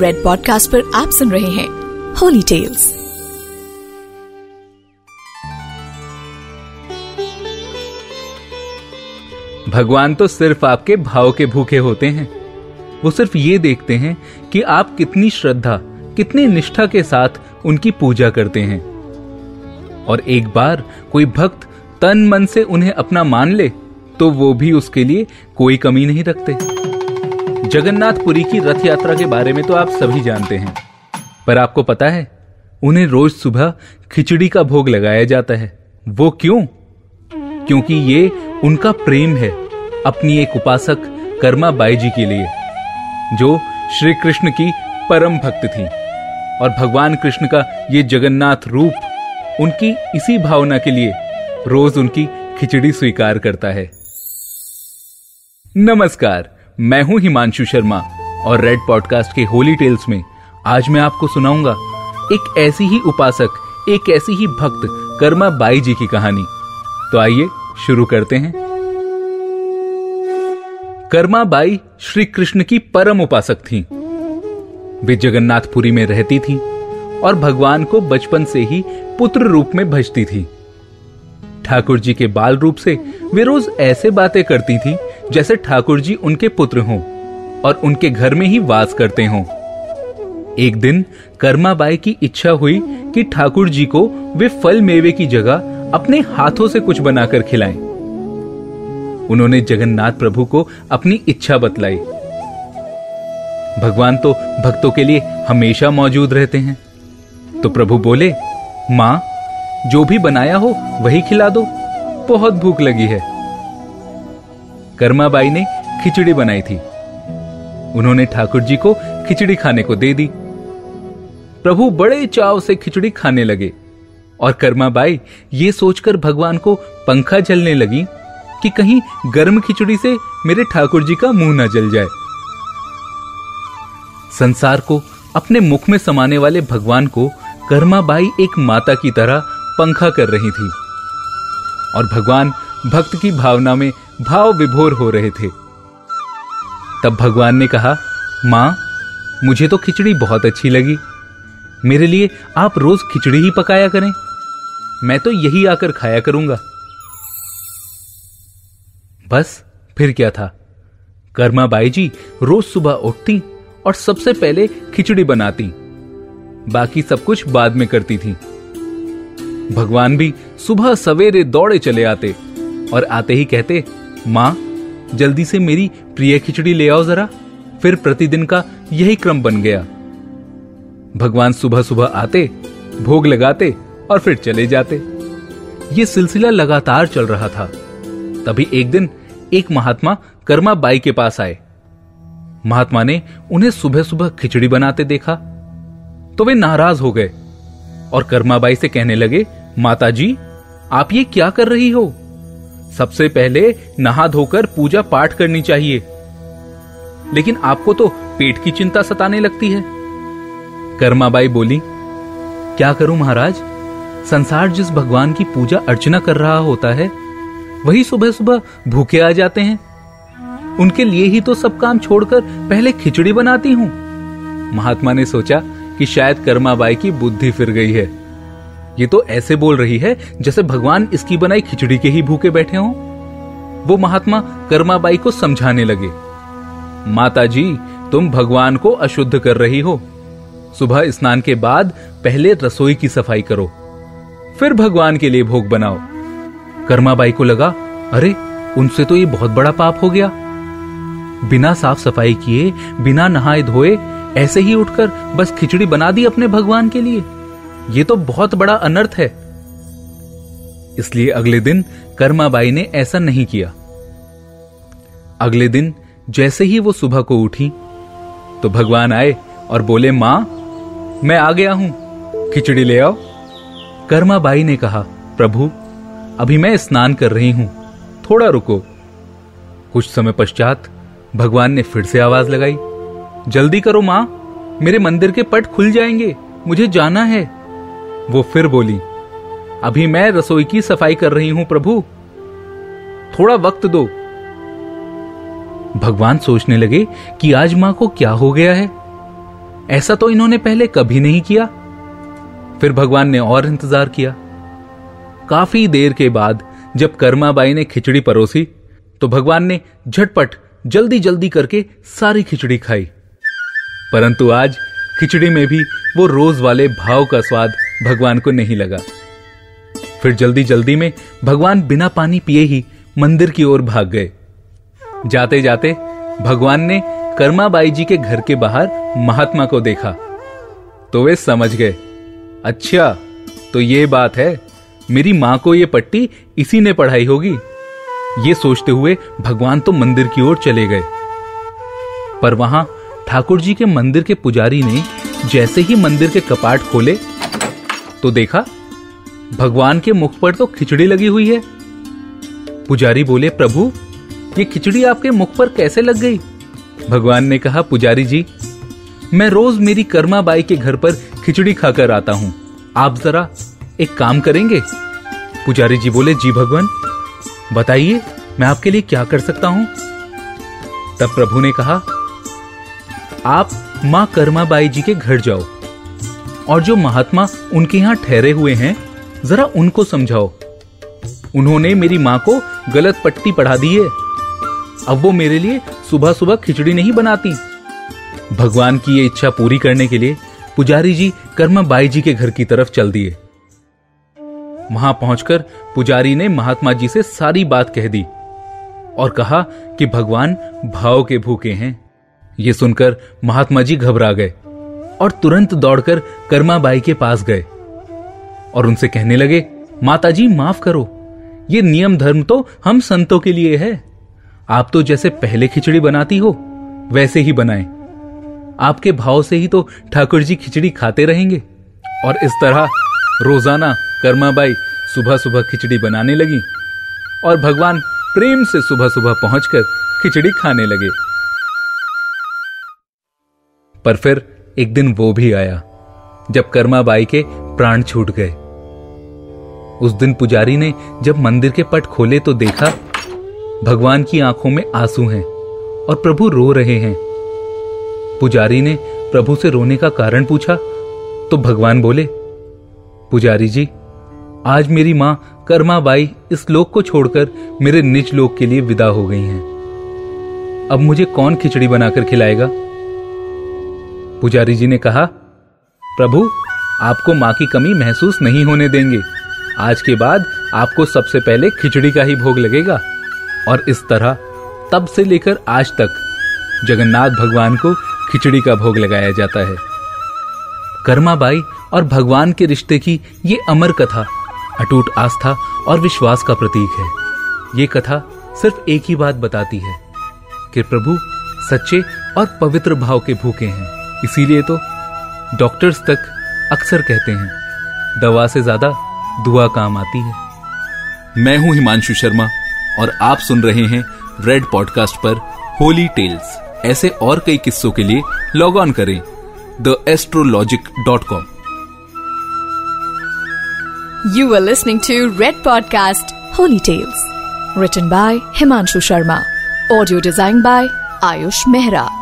Red podcast पर आप सुन रहे हैं होली टेल्स भगवान तो सिर्फ़ आपके भाव के भूखे होते हैं। वो सिर्फ़ ये देखते हैं कि आप कितनी श्रद्धा, कितनी निष्ठा के साथ उनकी पूजा करते हैं। और एक बार कोई भक्त तन मन से उन्हें अपना मान ले तो वो भी उसके लिए कोई कमी नहीं रखते। जगन्नाथपुरी की रथ यात्रा के बारे में तो आप सभी जानते हैं। पर आपको पता है, उन्हें रोज सुबह खिचड़ी का भोग लगाया जाता है। वो क्यों? क्योंकि ये उनका प्रेम है, अपनी एक उपासक, कर्मा बाई जी के लिए, जो श्री कृष्ण की परम भक्त थी। और भगवान कृष्ण का ये जगन्नाथ रूप, उनकी इसी भावना के लिए रोज उनकी खिचड़ी स्वीकार करता है। नमस्कार। मैं हूँ हिमांशु शर्मा और रेड पॉडकास्ट के होली टेल्स में आज मैं आपको सुनाऊँगा एक ऐसी ही उपासक, एक ऐसी ही भक्त, कर्मा बाई जी की कहानी। तो आइए, शुरू करते हैं। कर्मा बाई श्री कृष्ण की परम उपासक थी। वे जगन्नाथपुरी में रहती थी और भगवान को बचपन से ही पुत्र रूप में भजती थी। ठाकुर जी के बाल रूप से वे रोज ऐसे बातें करती थीं जैसे ठाकुर जी उनके पुत्र हों और उनके घर में ही वास करते हों। एक दिन कर्माबाई की इच्छा हुई कि ठाकुर जी को वे फल मेवे की जगह अपने हाथों से कुछ बनाकर खिलाएँ। उन्होंने जगन्नाथ प्रभु को अपनी इच्छा बतलाई। भगवान तो भक्तों के लिए हमेशा मौजूद रहते हैं। तो प्रभु बोले, माँ, जो भी बनाया हो वही खिला दो। बहुत भूख लगी है। कर्माबाई ने खिचड़ी बनाई थी। उन्होंने ठाकुर जी को खिचड़ी खाने को दे दी। प्रभु बड़े चाव से खिचड़ी खाने लगे और कर्माबाई ये सोचकर भगवान को पंखा जलने लगी कि कहीं गर्म खिचड़ी से मेरे ठाकुर जी का मुँह न जल जाए। संसार को अपने मुख में समाने वाले भगवान को कर्माबाई एक माता की तरह पंखा कर रही थी और भगवान भक्त की भावना में भाव विभोर हो रहे थे। तब भगवान ने कहा, माँ, मुझे तो खिचड़ी बहुत अच्छी लगी। मेरे लिए आप रोज खिचड़ी ही पकाया करें। मैं तो यही आकर खाया करूँगा। बस, फिर क्या था? कर्मा बाई जी रोज सुबह उठती और सबसे पहले खिचड़ी बनाती। बाकी सब कुछ बाद में करती थी। भगवान भी सुबह सवेरे दौड़े चले आते और आते ही कहते माँ, जल्दी से मेरी प्रिय खिचड़ी ले आओ जरा। फिर प्रतिदिन का यही क्रम बन गया। भगवान सुबह सुबह आते, भोग लगाते और फिर चले जाते। ये सिलसिला लगातार चल रहा था। तभी एक दिन एक महात्मा कर्मा बाई के पास आए। महात्मा ने उन्हें सुबह सुबह खिचड़ी बनाते देखा। तो वे नाराज़ हो गए और कर्माबाई से कहने लगे माता जी आप ये क्या कर रही हो? सबसे पहले नहा धोकर पूजा पाठ करनी चाहिए। लेकिन आपको तो पेट की चिंता सताने लगती है। कर्माबाई बोली, क्या करूँ महाराज? संसार जिस भगवान की पूजा अर्चना कर रहा होता है, वही सुबह सुबह भूखे आ जाते हैं। उनके लिए ही तो सब काम छोड़कर पहले खिचड़ी बनाती हूँ। महात्मा ने सोचा कि शायद कर्माबाई की बुद्धि फिर गई है। ये तो ऐसे बोल रही है जैसे भगवान इसकी बनाई खिचड़ी के ही भूखे बैठे हों। वो महात्मा कर्माबाई को समझाने लगे माता जी तुम भगवान को अशुद्ध कर रही हो। सुबह स्नान के बाद पहले रसोई की सफ़ाई करो, फिर भगवान के लिए भोग बनाओ। कर्माबाई को लगा, अरे, उनसे तो ये बहुत बड़ा पाप हो गया। बिना साफ़ सफ़ाई किए, बिना नहाए धोए, ऐसे ही उठकर बस खिचड़ी बना दी अपने भगवान के लिए। ये तो बहुत बड़ा अनर्थ है। इसलिए अगले दिन कर्माबाई ने ऐसा नहीं किया। अगले दिन जैसे ही वो सुबह को उठी तो भगवान आए और बोले, माँ, मैं आ गया हूँ। खिचड़ी ले आओ। कर्माबाई ने कहा, प्रभु, अभी मैं स्नान कर रही हूँ। थोड़ा रुको। कुछ समय पश्चात भगवान ने फिर से आवाज़ लगाई, जल्दी करो माँ, मेरे मंदिर के पट खुल जाएँगे, मुझे जाना है। वो फिर बोली, अभी मैं रसोई की सफ़ाई कर रही हूँ प्रभु। थोड़ा वक्त दो। भगवान सोचने लगे कि आज माँ को क्या हो गया है। ऐसा तो इन्होंने पहले कभी नहीं किया। फिर भगवान ने और इंतज़ार किया। काफ़ी देर के बाद जब कर्माबाई ने खिचड़ी परोसी तो भगवान ने झटपट जल्दी जल्दी करके सारी खिचड़ी खाई। परंतु आज खिचड़ी में भी वो रोज वाले भाव का स्वाद भगवान को नहीं लगा। फिर जल्दी जल्दी में भगवान बिना पानी पिए ही मंदिर की ओर भाग गए। जाते जाते भगवान ने कर्माबाई जी के घर के बाहर महात्मा को देखा। तो वे समझ गए अच्छा तो ये बात है, मेरी माँ को ये पट्टी इसी ने पढ़ाई होगी। ये सोचते हुए भगवान तो मंदिर की ओर चले गए। पर वहाँ ठाकुर जी के मंदिर के पुजारी ने जैसे ही मंदिर के कपाट खोले तो देखा, भगवान के मुख पर तो खिचड़ी लगी हुई है। पुजारी बोले, प्रभु, ये खिचड़ी आपके मुख पर कैसे लग गई? भगवान ने कहा, पुजारी जी, मैं रोज मेरी कर्मा बाई के घर पर खिचड़ी खाकर आता हूँ। आप जरा एक काम करेंगे? पुजारी जी बोले, जी भगवान, बताइए, मैं आपके लिए क्या कर सकता हूँ? तब प्रभु ने कहा, आप माँ कर्माबाई जी के घर जाओ। और जो महात्मा उनके यहाँ ठहरे हुए हैं, जरा उनको समझाओ। उन्होंने मेरी माँ को गलत पट्टी पढ़ा दी है। अब वो मेरे लिए सुबह सुबह खिचड़ी नहीं बनाती। भगवान की ये इच्छा पूरी करने के लिए पुजारी जी कर्मा बाई जी के घर की तरफ़ चल दिए। वहाँ पहुंचकर पुजारी ने महात्मा जी से सारी बात कह दी और कहा कि भगवान भाव के भूखे हैं। ये सुनकर महात्मा जी घबरा गए। और तुरंत दौड़कर कर्माबाई के पास गए। और उनसे कहने लगे माता जी माफ़ करो। ये नियम धर्म तो हम संतों के लिए है। आप तो जैसे पहले खिचड़ी बनाती हो, वैसे ही बनाएँ। आपके भाव से ही तो ठाकुर जी खिचड़ी खाते रहेंगे। और इस तरह रोज़ाना कर्माबाई सुबह सुबह खिचड़ी बनाने लगी और भगवान प्रेम से सुबह सुबह पहुंचकर खिचड़ी खाने लगे। पर फिर एक दिन वो भी आया, जब कर्माबाई के प्राण छूट गए। उस दिन पुजारी ने जब मंदिर के पट खोले तो देखा, भगवान की आँखों में आँसू हैं और प्रभु रो रहे हैं। पुजारी ने प्रभु से रोने का कारण पूछा तो भगवान बोले, पुजारी जी, आज मेरी माँ कर्माबाई इस लोक को छोड़कर मेरे निज लोक के लिए विदा हो गई हैं। अब मुझे कौन खिचड़ी बनाकर खिलाएगा? पुजारी जी ने कहा, प्रभु, आपको माँ की कमी महसूस नहीं होने देंगे। आज के बाद आपको सबसे पहले खिचड़ी का ही भोग लगेगा। और इस तरह तब से लेकर आज तक जगन्नाथ भगवान को खिचड़ी का भोग लगाया जाता है। कर्माबाई और भगवान के रिश्ते की ये अमर कथा, अटूट आस्था और विश्वास का प्रतीक है। ये कथा सिर्फ़ एक ही बात बताती है कि प्रभु सच्चे और पवित्र भाव के भूखे हैं। इसीलिए तो डॉक्टर्स तक अक्सर कहते हैं दवा से ज़्यादा दुआ काम आती है। मैं हूँ हिमांशु शर्मा और आप सुन रहे हैं रेड पॉडकास्ट पर होली टेल्स ऐसे और कई किस्सों के लिए लॉग ऑन करें the astrologic dot com you are listening to red podcast holy tales written by Himanshu Sharma audio design by Ayush Mehra.